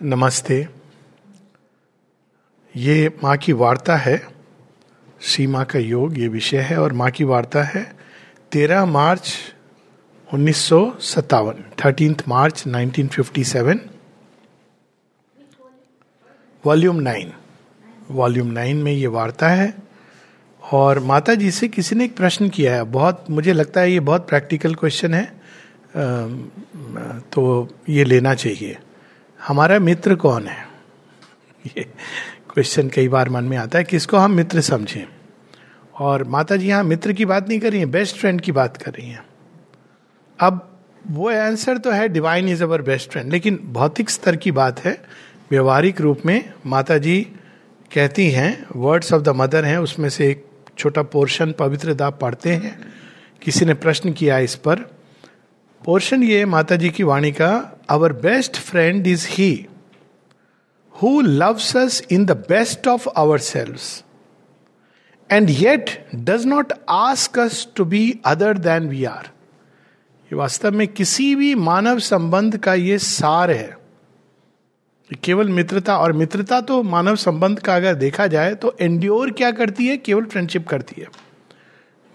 नमस्ते। ये माँ की वार्ता है, श्री माँ का योग, ये विषय है और माँ की वार्ता है तेरह मार्च उन्नीस सौ सत्तावन thirteenth March 1957 volume nine volume nine में ये वार्ता है और माता जी से किसी ने एक प्रश्न किया है। बहुत, मुझे लगता है ये बहुत प्रैक्टिकल क्वेश्चन है। तो ये लेना चाहिए। हमारा मित्र कौन है? ये क्वेश्चन कई बार मन में आता है, किसको हम मित्र समझें? और माता जी यहाँ मित्र की बात नहीं कर रही हैं बेस्ट फ्रेंड की बात कर रही हैं। अब वो आंसर तो है divine is our best friend लेकिन भौतिक स्तर की बात है, व्यवहारिक रूप में माता जी कहती हैं वर्ड्स ऑफ़ द मदर हैं, उसमें से एक छोटा पोर्शन पवित्रता पढ़ते हैं, किसी ने प्रश्न किया इस पर पोर्शन ये माता जी की वाणी का our best friend is he who loves us in the best of our selves and yet does not ask us to be other than we are ये वास्तव में किसी भी मानव संबंध का ये सार है। केवल मित्रता, और मित्रता तो मानव संबंध का अगर देखा जाए तो एंड्योर क्या करती है? केवल फ्रेंडशिप करती है।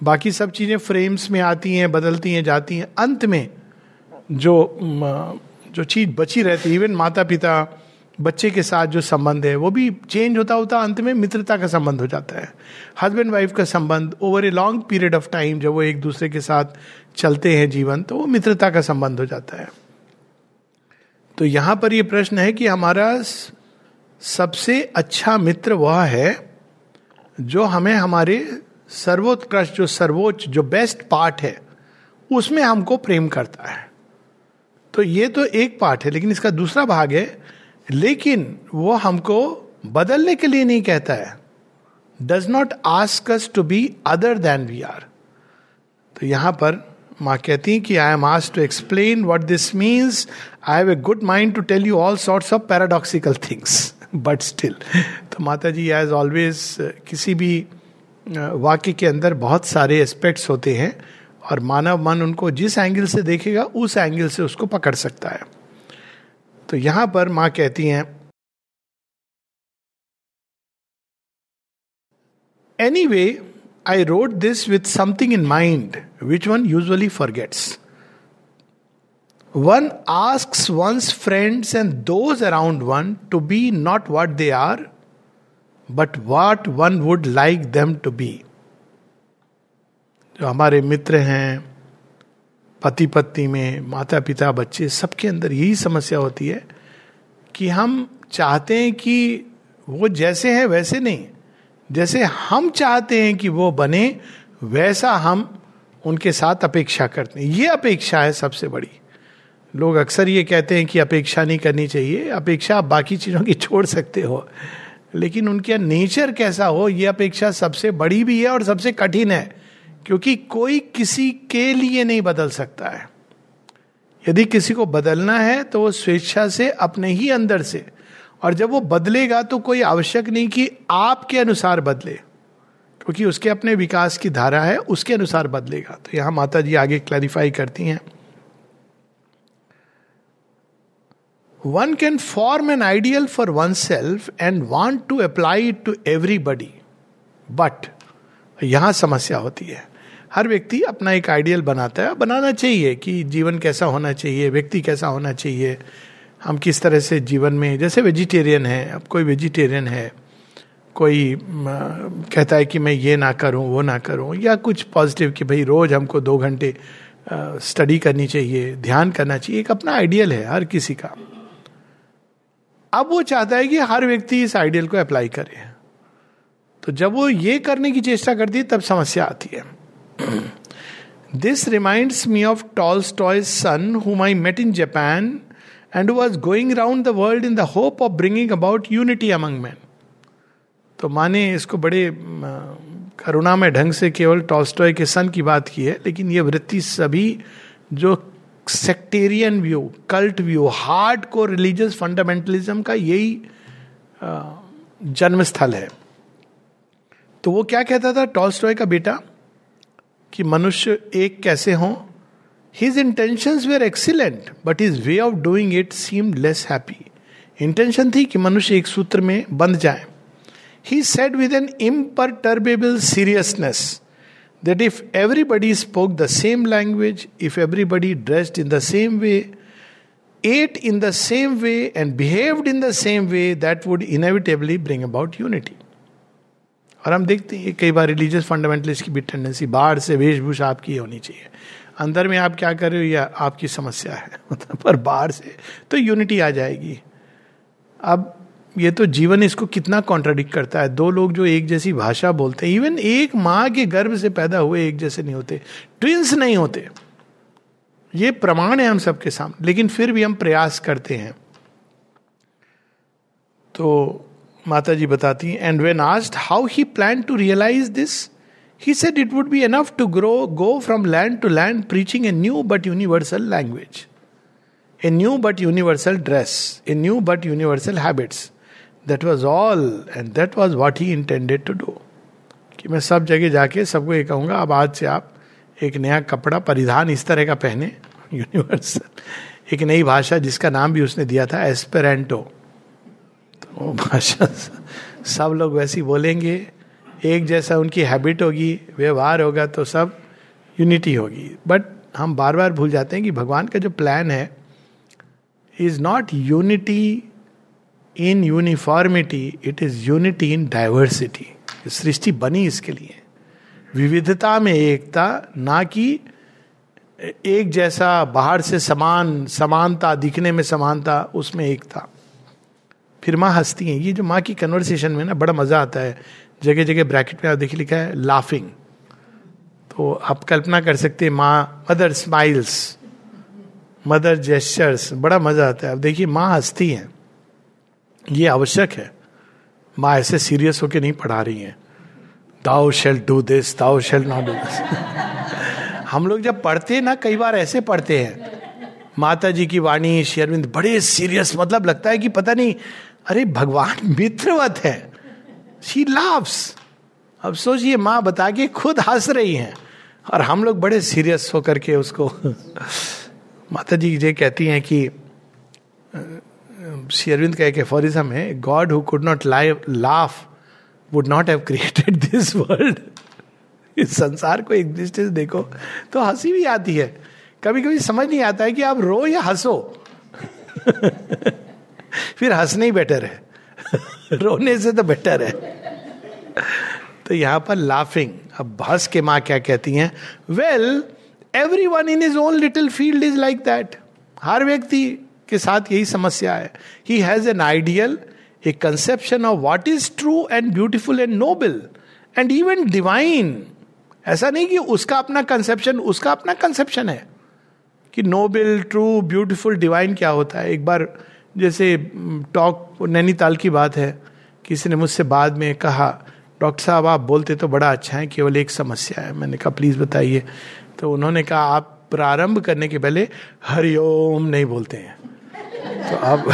बाकी सब चीज़ें फ्रेम्स में आती हैं, बदलती हैं, जाती हैं। अंत में जो जो चीज़ बची रहती है इवन माता पिता बच्चे के साथ जो संबंध है, वो भी चेंज होता होता अंत में मित्रता का संबंध हो जाता है। हस्बैंड वाइफ का संबंध over a long period of time जब वो एक दूसरे के साथ चलते हैं जीवन तो वो मित्रता का संबंध हो जाता है। तो यहाँ पर ये प्रश्न है कि हमारा सबसे अच्छा मित्र वह है जो हमें हमारे सर्वोत्कृष्ट, जो सर्वोच्च, जो बेस्ट पार्ट है, उसमें हमको प्रेम करता है। तो ये तो एक पार्ट है, लेकिन इसका दूसरा भाग है, लेकिन वो हमको बदलने के लिए नहीं कहता है। Does not ask us to be other than we are तो यहाँ पर माँ कहती हैं कि I am asked to explain what this means I have a good mind to tell you all sorts of paradoxical things but still तो माता जी as always किसी भी वाक्य के अंदर बहुत सारे एस्पेक्ट्स होते हैं और मानव मन उनको जिस एंगल से देखेगा, उस एंगल से उसको पकड़ सकता है। तो यहाँ पर माँ कहती हैं anyway I read this with something in mind which one usually forgets one asks one's friends and those around one to be not what they are but what one would like them to be जो हमारे मित्र हैं पति पत्नी में माता पिता बच्चे, सबके अंदर यही समस्या होती है कि हम चाहते हैं कि वो जैसे हैं, वैसे नहीं। जैसे हम चाहते हैं कि वो बने, वैसा हम उनके साथ अपेक्षा करते हैं। ये अपेक्षा है सबसे बड़ी। लोग अक्सर ये कहते हैं कि अपेक्षा नहीं करनी चाहिए। अपेक्षा आप बाकी चीज़ों की छोड़ सकते हो। लेकिन उनके नेचर कैसा हो, ये अपेक्षा सबसे बड़ी भी है और सबसे कठिन है, क्योंकि कोई किसी के लिए नहीं बदल सकता है। यदि किसी को बदलना है तो वो स्वेच्छा से अपने ही अंदर से, और जब वो बदलेगा तो कोई आवश्यक नहीं कि आपके अनुसार बदले, क्योंकि उसके अपने विकास की धारा है, उसके अनुसार बदलेगा। तो यहाँ माता जी आगे क्लैरिफाई करती हैं। One can form an ideal for oneself and want to apply it to everybody but यहाँ समस्या होती है। हर व्यक्ति अपना एक आइडियल बनाता है। बनाना चाहिए कि जीवन कैसा होना चाहिए, व्यक्ति कैसा होना चाहिए। हम किस तरह से जीवन में, जैसे वेजिटेरियन है, अब कोई वेजिटेरियन है, कोई कहता है कि मैं ये ना करूँ, वो ना करूँ, या कुछ पॉजिटिव कि भाई रोज हमको दो घंटे स्टडी करनी चाहिए, ध्यान करना चाहिए। एक अपना आइडियल है, हर किसी का। अब वो चाहता है कि हर व्यक्ति इस आइडियल को अप्लाई करे। तो जब वो ये करने की चेष्टा करती है, तब समस्या आती है। This remind me of Tolstoy son whom I met in Japan and was going round the world in the hope of bringing about unity among man तो माने इसको बड़े करुणा में ढंग से केवल टॉल के सन की बात की है, लेकिन यह वृत्ति सभी जो sectarian view cult view hard को रिलीजियस फंडामेंटलिज्म का यही जन्म स्थल है। तो वो क्या कहता था टॉल्स्टॉय का बेटा? कि मनुष्य एक कैसे हो? His intention were excellent but his way of doing it seem less happy intention थी कि मनुष्य एक सूत्र में बंध जाए। He said with an imperturbable seriousness that if everybody spoke the same language, if everybody dressed in the same way, ate in the same way, and behaved in the same way, that would inevitably bring about unity. और हम देखते हैं कई बार religious fundamentalist की भी tendency बाहर से वेशभूषा आपकी होनी चाहिए अंदर में आप क्या कर रहे हो या आपकी समस्या है मतलब पर बाहर से तो यूनिटी आ जाएगी अब ये तो जीवन इसको कितना कॉन्ट्राडिक्ट करता है। दो लोग जो एक जैसी भाषा बोलते हैं इवन एक माँ के गर्भ से पैदा हुए एक जैसे नहीं होते। ट्विंस नहीं होते। ये प्रमाण है हम सबके सामने, लेकिन फिर भी हम प्रयास करते हैं। तो माता जी बताती हैं and when asked how he plan to realise this he said it would be enough to grow go from land to land preaching a new but universal language a new but universal dress a new but universal habits that was all and that was what he intended to do कि मैं सब जगह जाके सबको ये कहूँगा, अब आज से आप एक नया कपड़ा परिधान इस तरह का पहने यूनिवर्सल एक नई भाषा जिसका नाम भी उसने दिया था एस्पेरेंटो तो वो भाषा सब लोग वैसी बोलेंगे, एक जैसा उनकी हैबिट होगी, व्यवहार होगा तो सब यूनिटी होगी। बट हम बार बार भूल जाते हैं कि भगवान का जो प्लान है is not unity in uniformity it is unity in diversity सृष्टि बनी इसके लिए। विविधता में एकता, ना कि एक जैसा बाहर से समान, समानता, दिखने में समानता, उसमें एकता। फिर माँ हंसती हैं। ये जो माँ की कन्वर्सेशन में ना बड़ा मज़ा आता है। जगह जगह ब्रैकेट में आप देखिए लिखा है लाफिंग तो आप कल्पना कर सकते हैं, माँ मदर स्माइल्स मदर जेस्चर्स बड़ा मज़ा आता है। अब देखिए, माँ हंसती हैं। ये आवश्यक है। माँ ऐसे सीरियस होके नहीं पढ़ा रही है। Thou shall do this thou shall not do this हम लोग जब पढ़ते हैं ना, कई बार ऐसे पढ़ते हैं। माता जी की वाणी शेरविंद बड़े सीरियस मतलब लगता है कि पता नहीं, अरे भगवान मित्रवत है। शी लाव्स अब सोचिए, माँ बता के खुद हंस रही हैं। और हम लोग बड़े सीरियस होकर के उसको माता जी ये कहती हैं कि श्री अरविंद का एक एफोरिज्म है God who could not laugh would not have created this world इस संसार को एग्जिस्टेंस देखो तो हँसी भी आती है। कभी कभी समझ नहीं आता है कि आप रो या हंसो। फिर हंसने ही बेटर है। रोने से तो बेटर है। तो यहाँ पर लाफिंग अब हंस के माँ क्या कहती हैं? Well everyone in his own little field is like that हर व्यक्ति के साथ यही समस्या है। He has an ideal a conception of what is true and beautiful and noble and even divine ऐसा नहीं कि उसका अपना कंसेप्शन उसका अपना कंसेप्शन है कि नोबल ट्रू ब्यूटिफुल डिवाइन क्या होता है। एक बार जैसे टॉक नैनीताल की बात है किसी ने मुझसे बाद में कहा, डॉक्टर साहब, आप बोलते तो बड़ा अच्छा है, केवल एक समस्या है। मैंने कहा, प्लीज़ बताइए। तो उन्होंने कहा, आप प्रारंभ करने के पहले हरिओम नहीं बोलते हैं। तो अब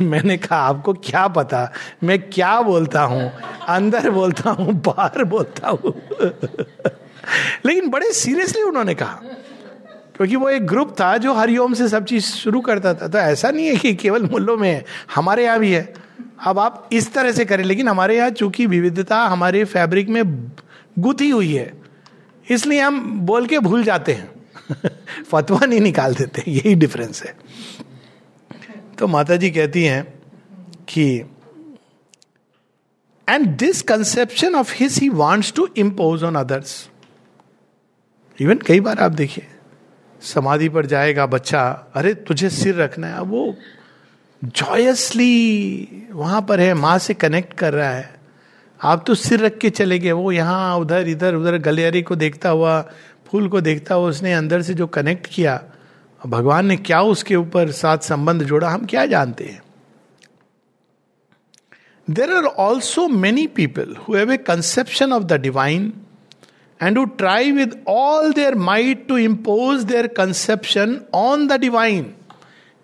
मैंने कहा, आपको क्या पता? मैं क्या बोलता हूँ? अंदर बोलता हूँ, बाहर बोलता हूँ? लेकिन बड़े सीरियसली उन्होंने कहा, क्योंकि वो एक ग्रुप था जो हरिओम से सब चीज़ शुरू करता था। तो ऐसा नहीं है कि केवल मुल्लों में है, हमारे यहाँ भी है। अब आप इस तरह से करें, लेकिन हमारे यहाँ चूँकि विविधता हमारे फैब्रिक में गुथी हुई है, इसलिए हम बोल के भूल जाते हैं। फतवा नहीं निकाल देते, यही डिफरेंस है। तो माता जी कहती हैं कि and this conception of his he wants to impose on others even कई बार आप देखिए, समाधि पर जाएगा बच्चा, अरे, तुझे सिर रखना है। वो जॉयसली वहाँ पर है, माँ से कनेक्ट कर रहा है। आप तो सिर रख के चले गए, वो यहाँ, उधर, इधर, उधर, गलियारी को देखता हुआ, फूल को देखता हुआ उसने अंदर से जो कनेक्ट किया भगवान ने क्या उसके ऊपर साथ संबंध जोड़ा, हम क्या जानते हैं? There are also many people who have a conception of the divine and who try with all their might to impose their conception on the divine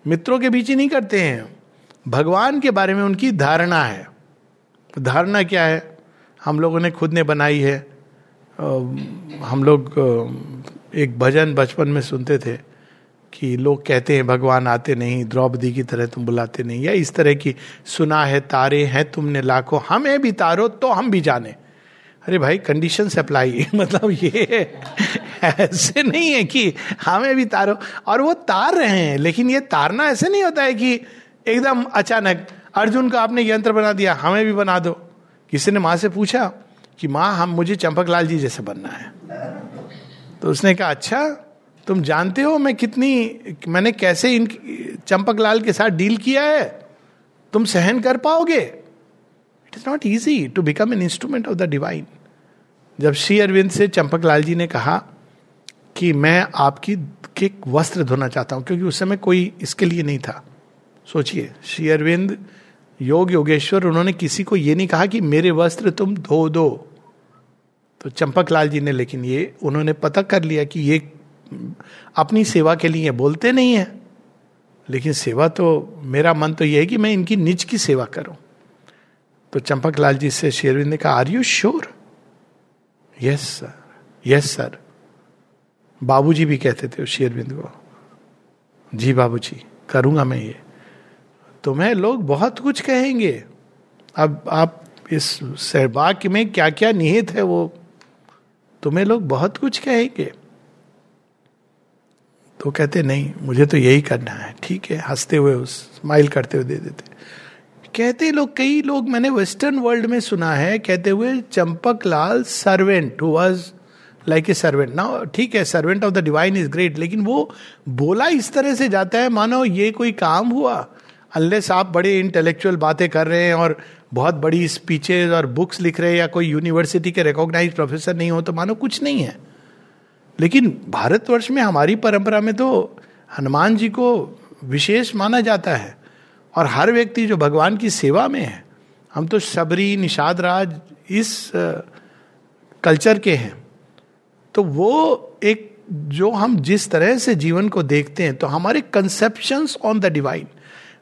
मित्रों के बीच ही नहीं करते हैं। भगवान के बारे में उनकी धारणा है। धारणा क्या है? हम लोगों ने खुद ने बनाई है। हम लोग एक भजन बचपन में सुनते थे। कि लोग कहते हैं, भगवान आते नहीं, द्रौपदी की तरह तुम बुलाते नहीं। या इस तरह की, सुना है, तारे हैं तुमने लाखों, हमें भी तारो तो हम भी जाने। अरे भाई कंडीशन अप्लाई मतलब ये ऐसे नहीं है कि हमें भी तारो, और वो तार रहे हैं, लेकिन ये तारना ऐसे नहीं होता है कि एकदम अचानक, अर्जुन का आपने यंत्र बना दिया, हमें भी बना दो। किसी ने माँ से पूछा कि, माँ, हम, मुझे चंपक लाल जी जैसे बनना है। तो उसने कहा अच्छा तुम जानते हो मैं कितनी, मैंने कैसे इन चंपक लाल के साथ डील किया है? तुम सहन कर पाओगे? It is not easy to become an instrument of the divine जब श्री अरविंद से चंपक लाल जी ने कहा कि मैं आपकी के वस्त्र धोना चाहता हूँ, क्योंकि उस समय कोई इसके लिए नहीं था। सोचिए, श्री अरविंद, योग योगेश्वर, उन्होंने किसी को ये नहीं कहा कि मेरे वस्त्र तुम धो दो। तो चंपक लाल जी ने, लेकिन ये उन्होंने पता कर लिया कि ये अपनी सेवा के लिए बोलते नहीं है, लेकिन सेवा तो मेरा मन तो यह है कि मैं इनकी निज की सेवा करूँ। तो चंपक लाल जी से शेरविंद ने कहा are you sure yes sir yes sir बाबूजी भी कहते थे शेरविंद को, जी बाबूजी, करूँगा मैं ये। तुम्हें लोग बहुत कुछ कहेंगे। अब आप इस सहवाक्य में क्या क्या निहित है वो? तुम्हें लोग बहुत कुछ कहेंगे। तो कहते, नहीं, मुझे तो यही करना है। ठीक है, हँसते हुए उस स्माइल करते हुए दे देते। कहते लोग, कई लोग मैंने वेस्टर्न वर्ल्ड में सुना है, कहते हुए Champak Lal servant who was like a servant ना ठीक है servant of the divine is great लेकिन वो बोला इस तरह से जाता है, मानो ये कोई काम हुआ? अनलेस आप बड़े इंटेलेक्चुअल बातें कर रहे हैं और बहुत बड़ी स्पीचेज और बुक्स लिख रहे हैं या कोई यूनिवर्सिटी के रिकॉग्नाइज प्रोफेसर नहीं हो तो मानो कुछ नहीं है। लेकिन भारतवर्ष में हमारी परंपरा में तो हनुमान जी को विशेष माना जाता है। और हर व्यक्ति जो भगवान की सेवा में है, हम तो शबरी निषाद राज इस कल्चर के हैं। तो वो एक जो हम जिस तरह से जीवन को देखते हैं तो हमारे कंसेप्शन ऑन द डिवाइन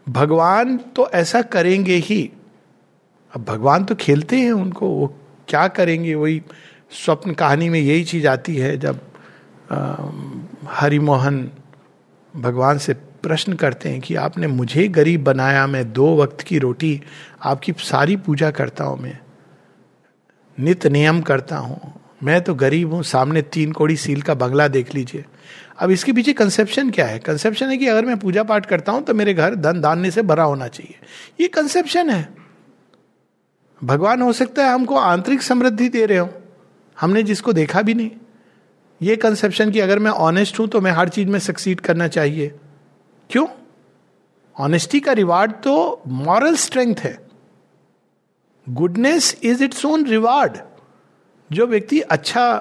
भगवान तो ऐसा करेंगे ही। अब भगवान तो खेलते हैं उनको, वो क्या करेंगे? वही स्वप्न कहानी में यही चीज़ आती है, जब हरिमोहन भगवान से प्रश्न करते हैं कि आपने मुझे गरीब बनाया, मैं दो वक्त की रोटी, आपकी सारी पूजा करता हूँ मैं, नित नियम करता हूँ, मैं तो गरीब हूँ, सामने तीन कोड़ी सील का बंगला देख लीजिए। अब इसके पीछे कंसेप्शन क्या है? कंसेप्शन है कि अगर मैं पूजा पाठ करता हूँ तो मेरे घर धन दान्य से भरा होना चाहिए। ये कंसेप्शन है। भगवान हो सकता है हमको आंतरिक समृद्धि दे रहे हो। हमने जिसको देखा भी नहीं। ये कंसेप्शन कि अगर मैं ऑनेस्ट हूँ तो मैं हर चीज़ में सक्सीड करना चाहिए। क्यों? ऑनेस्टी का रिवार्ड तो मॉरल स्ट्रेंथ है। Goodness is its own reward जो व्यक्ति अच्छा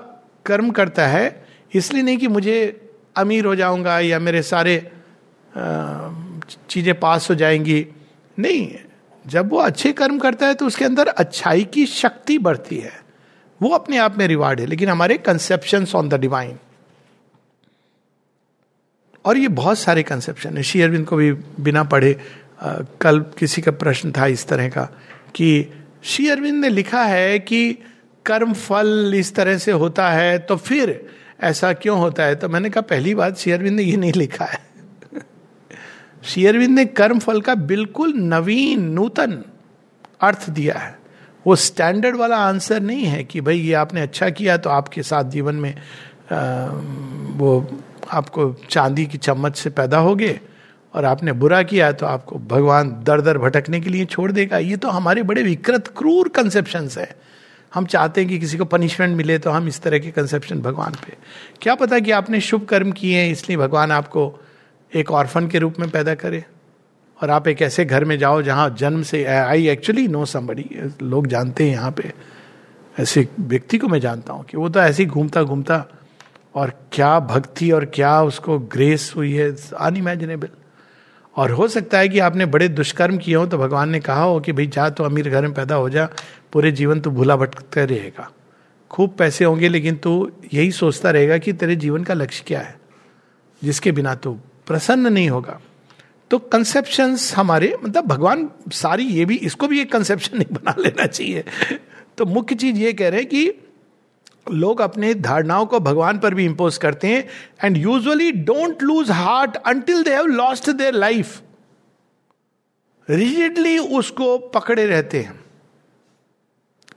कर्म करता है, इसलिए नहीं कि मुझे अमीर हो जाऊँगा या मेरे सारे चीज़ें पास हो जाएँगी। नहीं, जब वो अच्छे कर्म करता है तो उसके अंदर अच्छाई की शक्ति बढ़ती है। वो अपने आप में रिवार्ड है लेकिन हमारे कंसेप्शन ऑन द डिवाइन और ये बहुत सारे कंसेप्शन है। श्री अरविंद को भी बिना पढ़े आ, कल किसी का प्रश्न था इस तरह का कि श्री अरविंद ने लिखा है कि कर्म फल इस तरह से होता है तो फिर ऐसा क्यों होता है? तो मैंने कहा पहली बात श्री अरविंद ने ये नहीं लिखा है। श्री अरविंद ने कर्म फल का बिल्कुल नवीन नूतन अर्थ दिया है। वो स्टैंडर्ड वाला आंसर नहीं है कि भाई ये आपने अच्छा किया तो आपके साथ जीवन में आ, वो आपको चांदी की चम्मच से पैदा हो गए और आपने बुरा किया तो आपको भगवान दर दर भटकने के लिए छोड़ देगा। ये तो हमारे बड़े विकृत क्रूर कंसेप्शन है। हम चाहते हैं कि किसी को पनिशमेंट मिले तो हम इस तरह के कंसेप्शन भगवान पे। क्या पता कि आपने शुभ कर्म किए हैं इसलिए भगवान आपको एक ऑर्फन के रूप में पैदा करे। और आप एक ऐसे घर में जाओ जहाँ जन्म से आई एक्चुअली नो समबड़ी लोग जानते हैं यहाँ पे। ऐसे व्यक्ति को मैं जानता हूँ कि वो तो ऐसे ही घूमता घूमता, और क्या भक्ति और क्या उसको ग्रेस हुई है अनइमेजिनेबल और हो सकता है कि आपने बड़े दुष्कर्म किए हो तो भगवान ने कहा हो कि भाई जा तो अमीर घर में पैदा हो जा, पूरे जीवन तो भूला भटकता रहेगा। खूब पैसे होंगे लेकिन तू यही सोचता रहेगा कि तेरे जीवन का लक्ष्य क्या है, जिसके बिना तू प्रसन्न नहीं होगा। तो कंसेप्शन हमारे मतलब भगवान सारी ये भी, इसको भी एक कंसेप्शन नहीं बना लेना चाहिए। तो मुख्य चीज़ ये कह रहे हैं कि लोग अपने धारणाओं को भगवान पर भी इंपोज करते हैं and usually don't lose heart until they have lost their life rigidly उसको पकड़े रहते हैं।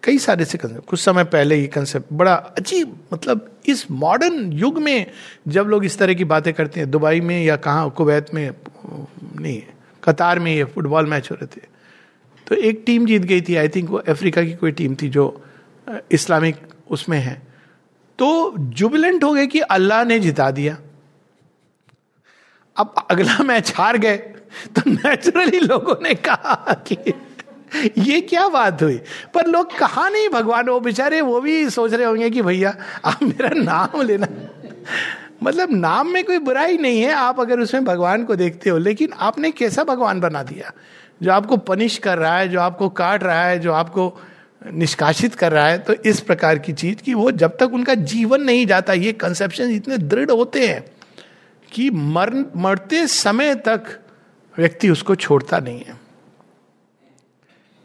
कई सारे से कंसेप्ट कुछ समय पहले ये कंसेप्ट बड़ा अजीब मतलब इस मॉडर्न युग में जब लोग इस तरह की बातें करते हैं, दुबई में या कहाँ कुवैत में नहीं, कतार में ये फुटबॉल मैच हो रहे थे। तो एक टीम जीत गई थी आई थिंक वो अफ्रीका की कोई टीम थी जो इस्लामिक उसमें है। तो जुबिलेंट हो गए कि अल्लाह ने जिता दिया। अब अगला मैच हार गए तो नेचुरली लोगों ने कहा कि ये क्या बात हुई? पर लोग कहा नहीं, भगवान, वो बेचारे वो भी सोच रहे होंगे कि भैया, आप मेरा नाम लेना। मतलब नाम में कोई बुराई नहीं है, आप अगर उसमें भगवान को देखते हो, लेकिन आपने कैसा भगवान बना दिया? जो आपको पनिश कर रहा है, जो आपको काट रहा है, जो आपको निष्कासित कर रहा है तो इस प्रकार की चीज़ कि वो जब तक उनका जीवन नहीं जाता, ये कंसेप्शन इतने दृढ़ होते हैं कि मर, मरते समय तक व्यक्ति उसको छोड़ता नहीं है।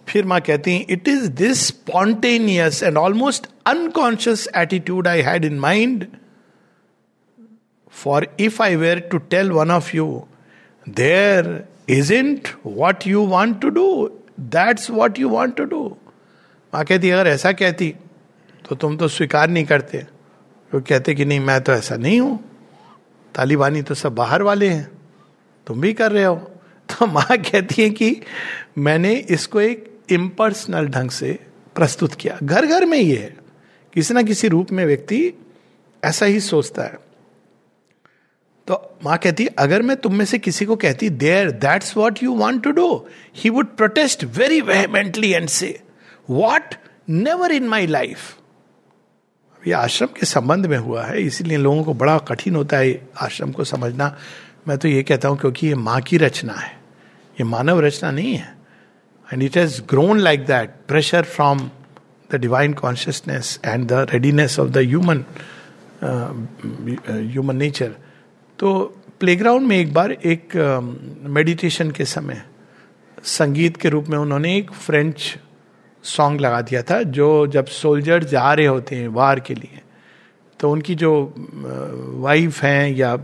फिर माँ कहती हैं it is this spontaneous and almost unconscious attitude I had in mind for if I were to tell one of you there isn't what you want to do that's what you want to do माँ कहती, अगर ऐसा कहती तो तुम तो स्वीकार नहीं करते। वो कहते कि, नहीं, मैं तो ऐसा नहीं हूँ। तालिबानी तो सब बाहर वाले हैं। तुम भी कर रहे हो। तो माँ कहती है कि, मैंने इसको एक इम्पर्सनल ढंग से प्रस्तुत किया। घर घर में ये है। किसी ना किसी रूप में व्यक्ति ऐसा ही सोचता है। तो माँ कहती, अगर मैं तुम में से किसी को कहती there that's what you want to do he would protest very vehemently and say what never in my life ये आश्रम के संबंध में हुआ है, इसीलिए लोगों को बड़ा कठिन होता है आश्रम को समझना। मैं तो ये कहता हूँ क्योंकि ये माँ की रचना है, ये मानव रचना नहीं है। And it has grown like that pressure from the divine consciousness and the readiness of the human human nature तो प्लेग्राउंड में एक बार एक मेडिटेशन uh, के समय संगीत के रूप में उन्होंने एक फ्रेंच सॉन्ग लगा दिया था जो जब सोल्जर जा रहे होते हैं वार के लिए तो उनकी जो वाइफ uh, हैं या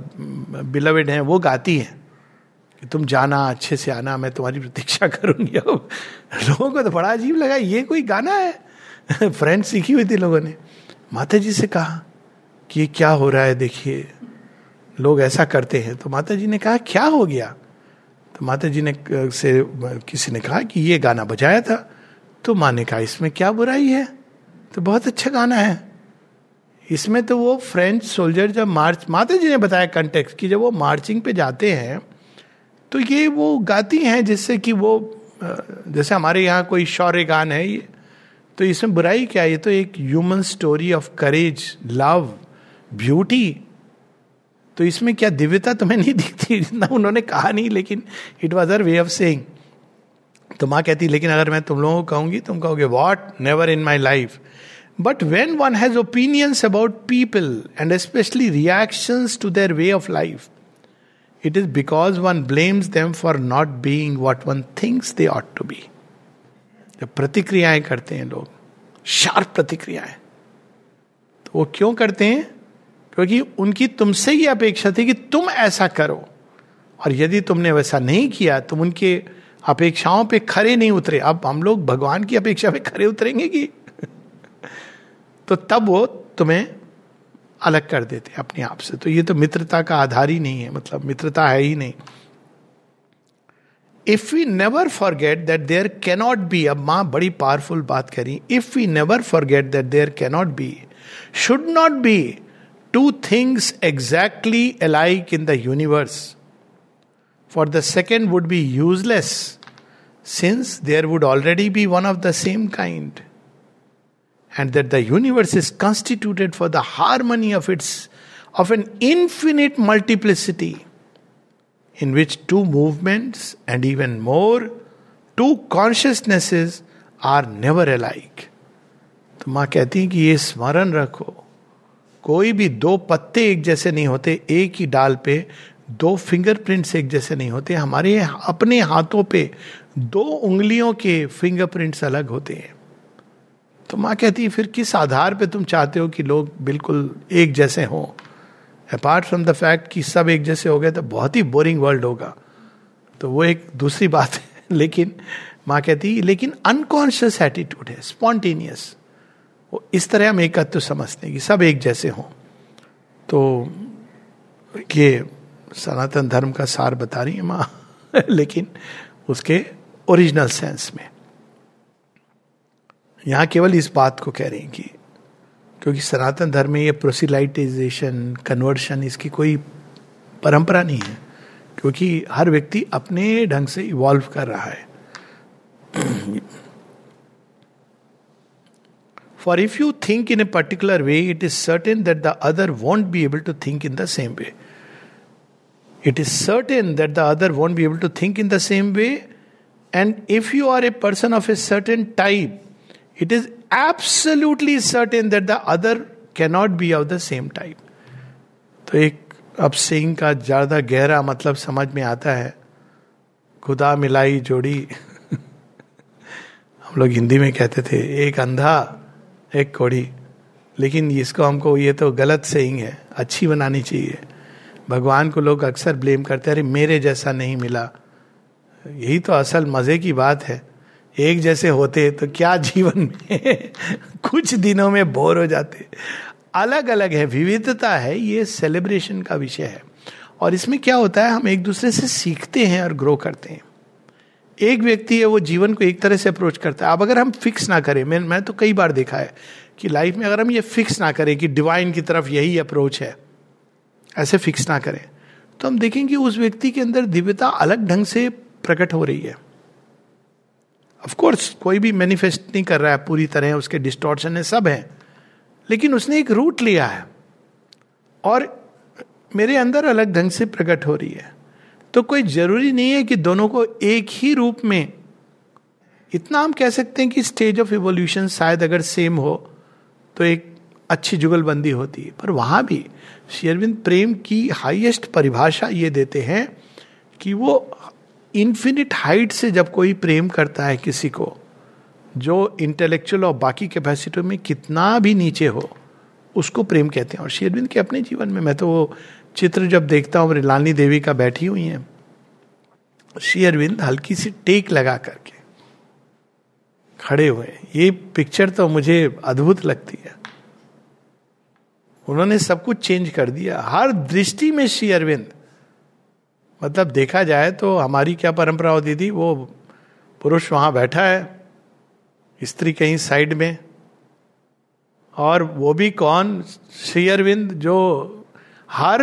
बिलवेड हैं वो गाती हैं कि तुम जाना अच्छे से आना मैं तुम्हारी प्रतीक्षा करूँगी। अब लोगों को तो बड़ा अजीब लगा ये कोई गाना है? फ्रेंच सीखी हुई थी लोगों ने। माता जी से कहा कि ये क्या हो रहा है देखिए लोग ऐसा करते हैं। तो माता जी ने कहा, क्या हो गया? तो माता जी ने से, किसी ने कहा कि, ये गाना बजाया था। तो माँ ने कहा, इसमें क्या बुराई है? तो बहुत अच्छा गाना है। इसमें तो वो फ्रेंच सोल्जर जब मार्च माता जी ने बताया कंटेक्ट कि जब वो मार्चिंग पे जाते हैं तो ये वो गाती हैं जिससे कि वो जैसे हमारे यहाँ कोई शौर्य गान है, ये तो इसमें बुराई क्या ये तो एक human story of courage love beauty तो इसमें क्या दिव्यता तुम्हें नहीं दिखती? जितना उन्होंने कहा नहीं, लेकिन it was uh way of saying तो माँ कहती, लेकिन अगर मैं तुम लोगों को कहूँगी, तुम कहोगे what never in my life but when one has opinions about people and specially reaction to their way of life it is because one blames them for not being what one thinks they ought to be जब प्रतिक्रियाएँ करते हैं लोग sharp प्रतिक्रियाएँ तो वो क्यों करते हैं? क्योंकि उनकी तुमसे ही अपेक्षा थी कि तुम ऐसा करो। और यदि तुमने वैसा नहीं किया, तुम उनके अपेक्षाओं पे खरे नहीं उतरे। अब हम लोग भगवान की अपेक्षा पे खरे उतरेंगे कि? तो तब वो तुम्हें अलग कर देते अपने आप से। तो ये तो मित्रता का आधार ही नहीं है मतलब मित्रता है ही नहीं। If we never forget that there cannot be अब माँ बड़ी पावरफुल बात करी। If we never forget that there cannot be should not be two things exactly alike in the universe for the second would be useless since there would already be one of the same kind and that the universe is constituted for the harmony of its of an infinite multiplicity in which two movements and even more two consciousnesses are never alike तो माँ कहती है कि ये स्मरण रखो कोई भी दो पत्ते एक जैसे नहीं होते, एक ही डाल पे, दो फिंगरप्रिंट्स एक जैसे नहीं होते। हमारे अपने हाथों पे दो उंगलियों के फिंगरप्रिंट्स अलग होते हैं। तो माँ कहती है, फिर किस आधार पे तुम चाहते हो कि लोग बिल्कुल एक जैसे हों? अपार्ट फ्रॉम द फैक्ट कि सब एक जैसे हो गए तो बहुत ही बोरिंग वर्ल्ड होगा। तो वो एक दूसरी बात है। लेकिन माँ कहती लेकिन अनकॉन्शियस एटीट्यूड है स्पॉन्टेनियस इस तरह हम एकत्व समझते हैं कि सब एक जैसे हों। तो ये सनातन धर्म का सार बता रही है माँ, लेकिन उसके ओरिजिनल सेंस में। यहाँ केवल इस बात को कह रही हैं कि क्योंकि सनातन धर्म में ये प्रोसिलाइटेशन कन्वर्शन इसकी कोई परंपरा नहीं है, क्योंकि हर व्यक्ति अपने ढंग से इवॉल्व कर रहा है। For if you think in a particular way it is certain that the other won't be able to think in the same way it is certain that the other won't be able to think in the same way and if you are a person of a certain type it is absolutely certain that the other cannot be of the same type तो एक अब सिंह का ज़्यादा गहरा मतलब समझ में आता है। खुदा मिलाई जोड़ी। हम लोग हिंदी में कहते थे, एक अंधा एक कोड़ी लेकिन इसको हमको ये तो गलत सेइंग है, अच्छी बनानी चाहिए। भगवान को लोग अक्सर ब्लेम करते हैं, अरे मेरे जैसा नहीं मिला। यही तो असल मज़े की बात है। एक जैसे होते तो क्या जीवन में कुछ दिनों में बोर हो जाते। अलग अलग है, विविधता है, ये सेलिब्रेशन का विषय है। और इसमें क्या होता है, हम एक दूसरे से सीखते हैं और ग्रो करते हैं। एक व्यक्ति है, वो जीवन को एक तरह से अप्रोच करता है। अब अगर हम फिक्स ना करें, मैं मैं तो कई बार देखा है कि लाइफ में अगर हम ये फिक्स ना करें कि डिवाइन की तरफ़ यही अप्रोच है, ऐसे फिक्स ना करें तो हम देखेंगे उस व्यक्ति के अंदर दिव्यता अलग ढंग से प्रकट हो रही है। ऑफ़ कोर्स कोई भी मैनिफेस्ट नहीं कर रहा है, पूरी तरह उसके डिस्टॉर्शन है, सब है, लेकिन उसने एक रूट लिया है और मेरे अंदर अलग ढंग से प्रकट हो रही है। तो कोई ज़रूरी नहीं है कि दोनों को एक ही रूप में। इतना हम कह सकते हैं कि स्टेज ऑफ़ इवोल्यूशन शायद अगर सेम हो तो एक अच्छी जुगलबंदी होती है। पर वहाँ भी शेरविंद प्रेम की हाईएस्ट परिभाषा ये देते हैं कि वो इन्फिनिट हाइट से जब कोई प्रेम करता है किसी को, जो इंटेलेक्चुअल और बाकी कैपेसिटी में कितना भी नीचे हो, उसको प्रेम कहते हैं। और शेरविंद के अपने जीवन में, मैं तो वो चित्र जब देखता हूँ लालनी देवी का बैठी हुई है, श्री अरविंद हल्की सी टेक लगा करके खड़े हुए ये पिक्चर तो मुझे अद्भुत लगती है। उन्होंने सब कुछ चेंज कर दिया। हर दृष्टि में श्री अरविंद। मतलब देखा जाए तो हमारी क्या परंपरा होती थी, वो पुरुष वहाँ बैठा है, स्त्री कहीं साइड में, और वो भी कौन? श्री अरविंद जो हर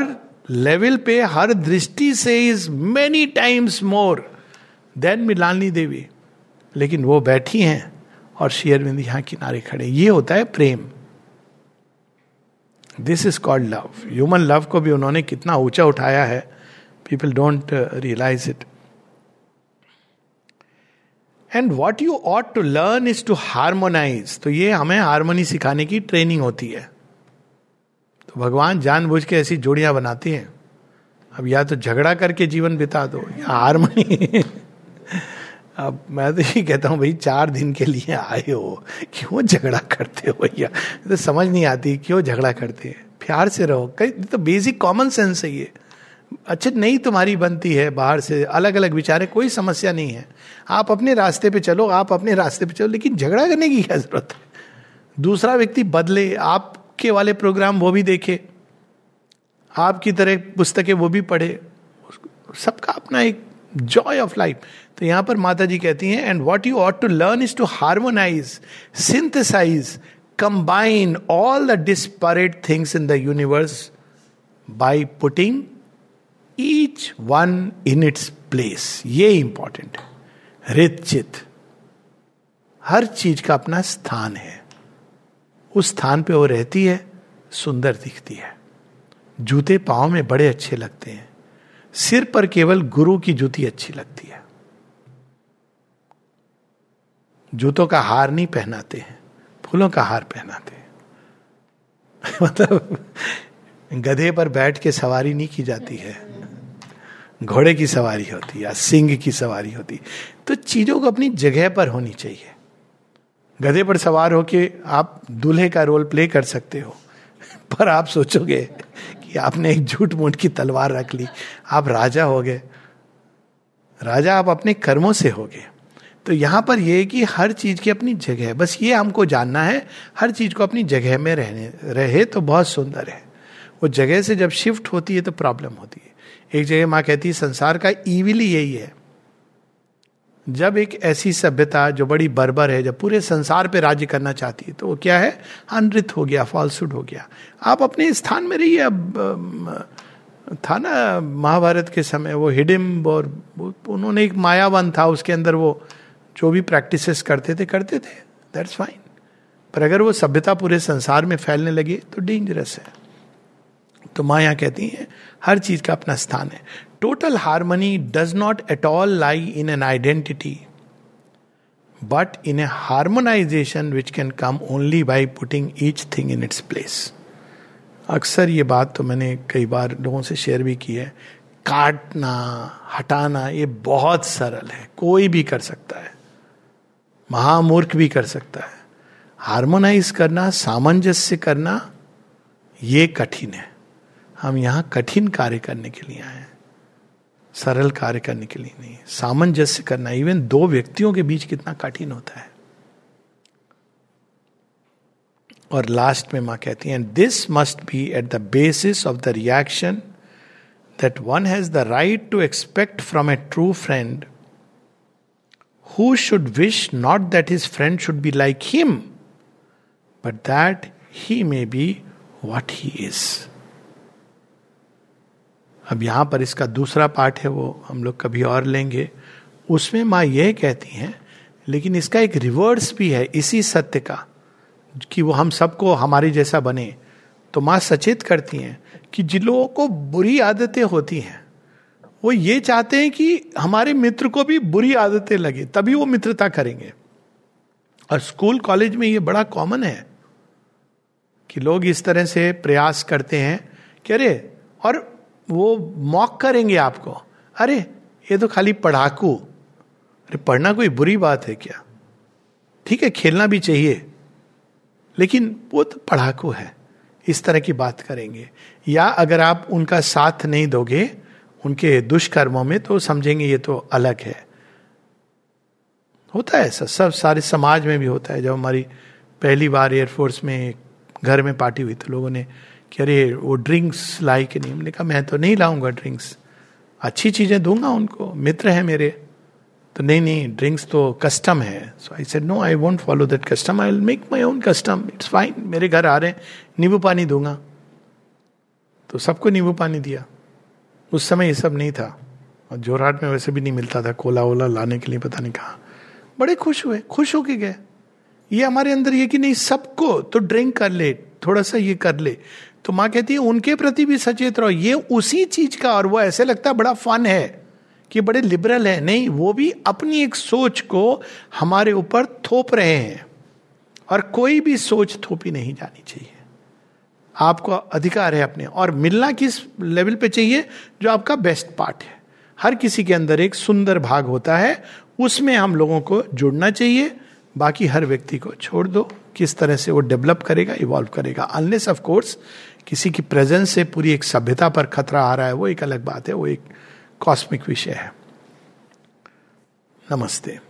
लेवल पे, हर दृष्टि से is many times more than मिलानी देवी लेकिन वो बैठी हैं और श्री अरविंद यहाँ किनारे खड़े ये होता है प्रेम। This is called love human love को भी उन्होंने कितना ऊँचा उठाया है। People don't realise it and what you ought to learn is to harmonise तो ये हमें हारमोनी सिखाने की ट्रेनिंग होती है। तो भगवान जानबूझ के ऐसी जोड़ियाँ बनाती हैं। अब या तो झगड़ा करके जीवन बिता दो, या हारमोनी। अब मैं तो ये कहता हूँ, भाई, चार दिन के लिए आए हो। क्यों झगड़ा करते हो भैया? तो समझ नहीं आती, क्यों झगड़ा करते हैं? प्यार से रहो। कई तो बेसिक कॉमन सेंस है ये। अच्छा नहीं तुम्हारी बनती है बाहर से अलग अलग विचार है, कोई समस्या नहीं है। आप अपने रास्ते पे चलो, आप अपने रास्ते पे चलो, लेकिन झगड़ा करने की क्या ज़रूरत है? दूसरा व्यक्ति बदले आपके वाले प्रोग्राम वो भी देखे, आपकी तरह पुस्तकें वो भी पढ़े, सबका अपना एक जॉय ऑफ़ लाइफ तो यहाँ पर माता जी कहती हैं and what you ought to learn is to harmonise synthesise combine all the disparate things in the universe by putting each one in its place ये इंपॉर्टेंट है। रित चित हर चीज़ का अपना स्थान है। उस स्थान पे वो रहती है, सुंदर दिखती है। जूते पाओ में बड़े अच्छे लगते हैं। सिर पर केवल गुरु की जूती अच्छी लगती है। जूतों का हार नहीं पहनाते हैं, फूलों का हार पहनाते हैं। मतलब गधे पर बैठ के सवारी नहीं की जाती है। घोड़े की सवारी होती है या सिंह की सवारी होती तो चीज़ों को अपनी जगह पर होनी चाहिए। गधे पर सवार होके आप दूल्हे का रोल प्ले कर सकते हो। पर आप सोचोगे कि आपने एक झूठ मूठ की तलवार रख ली। आप राजा हो गए। राजा आप अपने कर्मों से हो गए। तो यहाँ पर यह कि हर चीज़ की अपनी जगह है। बस ये हमको जानना है, हर चीज़ को अपनी जगह में रहने, रहे तो बहुत सुंदर है। वो जगह से जब शिफ्ट होती है तो प्रॉब्लम होती है। एक जगह माँ कहती है, संसार का ईविल यही है। जब एक ऐसी सभ्यता जो बड़ी बर्बर है, जब पूरे संसार पे राज्य करना चाहती है तो वो क्या है? अनृत हो गया फॉल्सुड हो गया। आप अपने स्थान में रहिए, अब था ना, महाभारत के समय, वो हिडिम और उन्होंने एक मायावन था, उसके अंदर वो जो भी प्रैक्टिसेस करते थे करते थे। दैट्स फाइन पर अगर वो सभ्यता पूरे संसार में फैलने लगी तो डेंजरस है। तो माया कहती है, हर चीज़ का अपना स्थान है। Total harmony does not at all lie in an identity but in a harmonisation which can come only by putting each thing in its place अक्सर ये बात तो मैंने कई बार लोगों से शेयर भी की है। काटना, हटाना, ये बहुत सरल है। कोई भी कर सकता है। महामूर्ख भी कर सकता है। हार्मोनाइज करना, सामंजस्य करना, ये कठिन है। हम यहाँ कठिन कार्य करने के लिए आए सरल कार्य करने के लिए नहीं सामंजस्य करना इवन दो व्यक्तियों के बीच कितना कठिन होता है और लास्ट में माँ कहती हैं this must be at the basis of the reaction that one has the right to expect from a true friend who should wish not that his friend should be like him but that he may be what he is. अब यहाँ पर इसका दूसरा part है, वो हम लोग कभी और लेंगे। उसमें माँ यह कहती हैं, लेकिन इसका एक रिवर्स भी है, इसी सत्य का, कि वो हम सबको हमारे जैसा बने। तो माँ सचेत करती हैं कि जिन लोगों को बुरी आदतें होती हैं, वो ये चाहते हैं कि हमारे मित्र को भी बुरी आदतें लगे, तभी वो मित्रता करेंगे। और स्कूल कॉलेज में ये बड़ा कॉमन है कि लोग इस तरह से प्रयास करते हैं कि अरे, और वो मॉक करेंगे आपको। अरे, ये तो खाली पढ़ाकू। अरे, पढ़ना कोई बुरी बात है क्या? ठीक है, खेलना भी चाहिए। लेकिन वो तो पढ़ाकू है। इस तरह की बात करेंगे। या अगर आप उनका साथ नहीं दोगे, उनके दुष्कर्मों में तो समझेंगे ये तो अलग है। होता है ऐसा। सब सारे समाज में भी होता है। जब हमारी पहली बार एयरफोर्स में घर में पार्टी हुई तो लोगों ने कि अरे, वो ड्रिंक्स लाई के नहीं। हमने कहा, मैं तो नहीं लाऊँगा ड्रिंक्स अच्छी चीज़ें दूँगा उनको। मित्र है मेरे। तो नहीं नहीं ड्रिंक्स तो कस्टम है। So I said no I won't follow that custom I will make my own custom it's fine मेरे घर आ रहे हैं। नींबू पानी दूँगा. तो सबको नींबू पानी दिया। उस समय ये सब नहीं था। और जोरहाट में वैसे भी नहीं मिलता था। कोला वोला लाने के लिए पता नहीं कहा। बड़े खुश हुए। खुश होके गए। ये हमारे अंदर ये कि नहीं, सबको तो ड्रिंक कर ले। थोड़ा सा ये कर ले। तो माँ कहती है, उनके प्रति भी सचेत रहो। ये उसी चीज़ का, और वो ऐसे लगता है बड़ा फन है कि बड़े लिबरल है। नहीं, वो भी अपनी एक सोच को हमारे ऊपर थोप रहे हैं, और कोई भी सोच थोपी नहीं जानी चाहिए। आपको अधिकार है अपने, और मिलना किस लेवल पे चाहिए, जो आपका बेस्ट पार्ट है। हर किसी के अंदर एक सुंदर भाग होता है, उसमें हम लोगों को जुड़ना चाहिए। बाकी हर व्यक्ति को छोड़ दो, किस तरह से वो डेवलप करेगा इवॉल्व करेगा। अनलेस ऑफ़ कोर्स किसी की प्रेजेंस से पूरी एक सभ्यता पर खतरा आ रहा है, वो एक अलग बात है, वो एक कॉस्मिक विषय है। नमस्ते।